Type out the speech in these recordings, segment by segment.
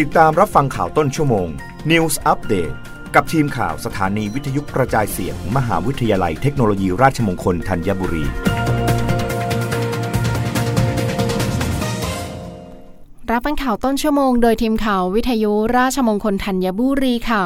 ติดตามรับฟังข่าวต้นชั่วโมง News Update กับทีมข่าวสถานีวิทยุกระจายเสียงมมหาวิทยาลัยเทคโนโลยีราชมงคลธัญบุรี รับฟังข่าวต้นชั่วโมงโดยทีมข่าววิทยุราชมงคลธัญบุรีค่ะ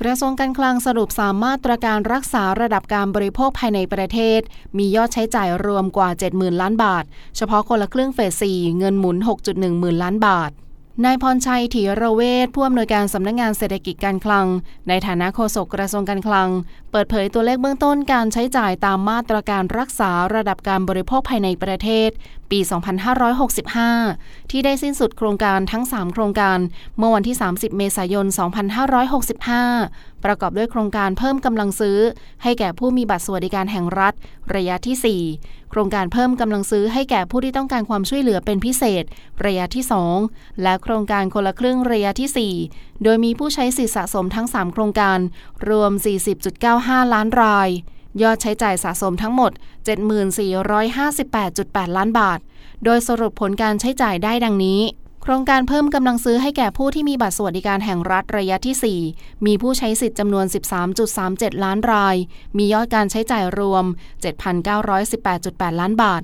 กระทรวงการคลังสรุปสามมาตรการรักษาระดับการบริโภคภายในประเทศ มียอดใช้จ่ายรวมกว่า 70,000 ล้านบาท เฉพาะคนละครึ่งเฟส 4 เงินหมุน 6.1 หมื่นล้านบาท นายพรชัยถีระเวทผู้อำนวยการสำนักงงานเศรษฐกิจการคลัง ในฐานะโฆษกกระทรวงการคลัง เปิดเผยตัวเลขเบื้องต้นการใช้จ่ายตามมาตรการรักษาระดับการบริโภคภายในประเทศ ปี 2565 ที่ได้สิ้นสุดโครงการทั้ง 3 โครงการ เมื่อวันที่ 30 เมษายน 2565 ประกอบด้วยโครงการเพิ่มกำลังซื้อ ให้แก่ผู้มีบัตรสวัสดิการแห่งรัฐ ระยะที่ 4 ครงการเพิ่มกำลังซื้อให้แก่ผู้ที่ต้องการความช่วยเหลือเป็นพิเศษ ระยะที่ 2 และโครงการคนละครึ่งระยะที่ 4 โดยมีผู้ใช้สิทธิสะสมทั้ง 3 โครงการ รวม 40.95 ล้านราย ยอดใช้จ่ายสะสมทั้งหมด 7458.8 ล้านบาท โดยสรุปผลการใช้จ่ายได้ดังนี้ โครงการเพิ่มกำลังซื้อให้แก่ผู้ที่มีบัตรสวัสดิการแห่งรัฐระยะที่ 4 มีผู้ใช้สิทธิ์จำนวน 13.37 ล้านราย มียอดการใช้จ่ายรวม 7,918.8 ล้านบาท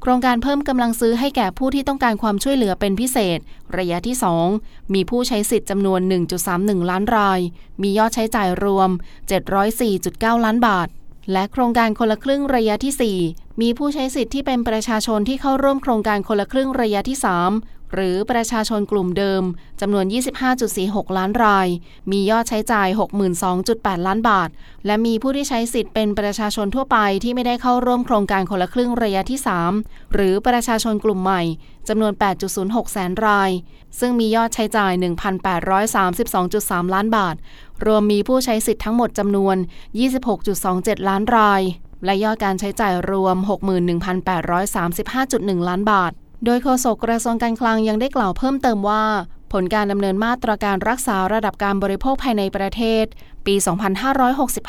โครงการเพิ่มกำลังซื้อให้แก่ผู้ที่ต้องการความช่วยเหลือเป็นพิเศษ ระยะที่ 2 มีผู้ใช้สิทธิ์จำนวน 1.31 ล้านราย มียอดใช้จ่ายรวม 704.9 ล้านบาท และโครงการคนละครึ่งระยะที่ 4มีผู้ใช้สิทธิ์ที่เป็นประชาชนที่เข้าร่วมโครงการคนละครึ่งระยะที่ 3 หรือประชาชนกลุ่มเดิมจำนวน 25.46 ล้านราย มียอดใช้จ่าย 62.8 ล้านบาท และมีผู้ที่ใช้สิทธิ์เป็นประชาชนทั่วไปที่ไม่ได้เข้าร่วมโครงการคนละครึ่งระยะที่ 3 หรือประชาชนกลุ่มใหม่จำนวน 8.06 แสนราย ซึ่งมียอดใช้จ่าย 1,832.3 ล้านบาท รวมมีผู้ใช้สิทธิ์ทั้งหมดจำนวน 26.27 ล้านราย และยอดการใช้จ่ายรวม 61,835.1 ล้านบาท โดยโฆษกกระทรวงการคลังยังได้กล่าวเพิ่มเติมว่า ผลการดำเนินมาตรการรักษาระดับการบริโภคภายในประเทศ ปี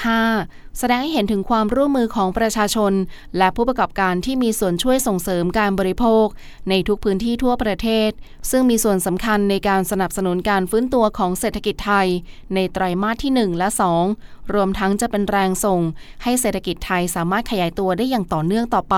2565 แสดงให้เห็นถึงความร่วมมือของประชาชน และผู้ประกอบการที่มีส่วนช่วยส่งเสริมการบริโภค ในทุกพื้นที่ทั่วประเทศ ซึ่งมีส่วนสำคัญในการสนับสนุนการฟื้นตัวของเศรษฐกิจไทย ในไตรมาสที่ 1 และ 2 รวมทั้งจะเป็นแรงส่ง ให้เศรษฐกิจไทยสามารถขยายตัวได้อย่างต่อเนื่องต่อไป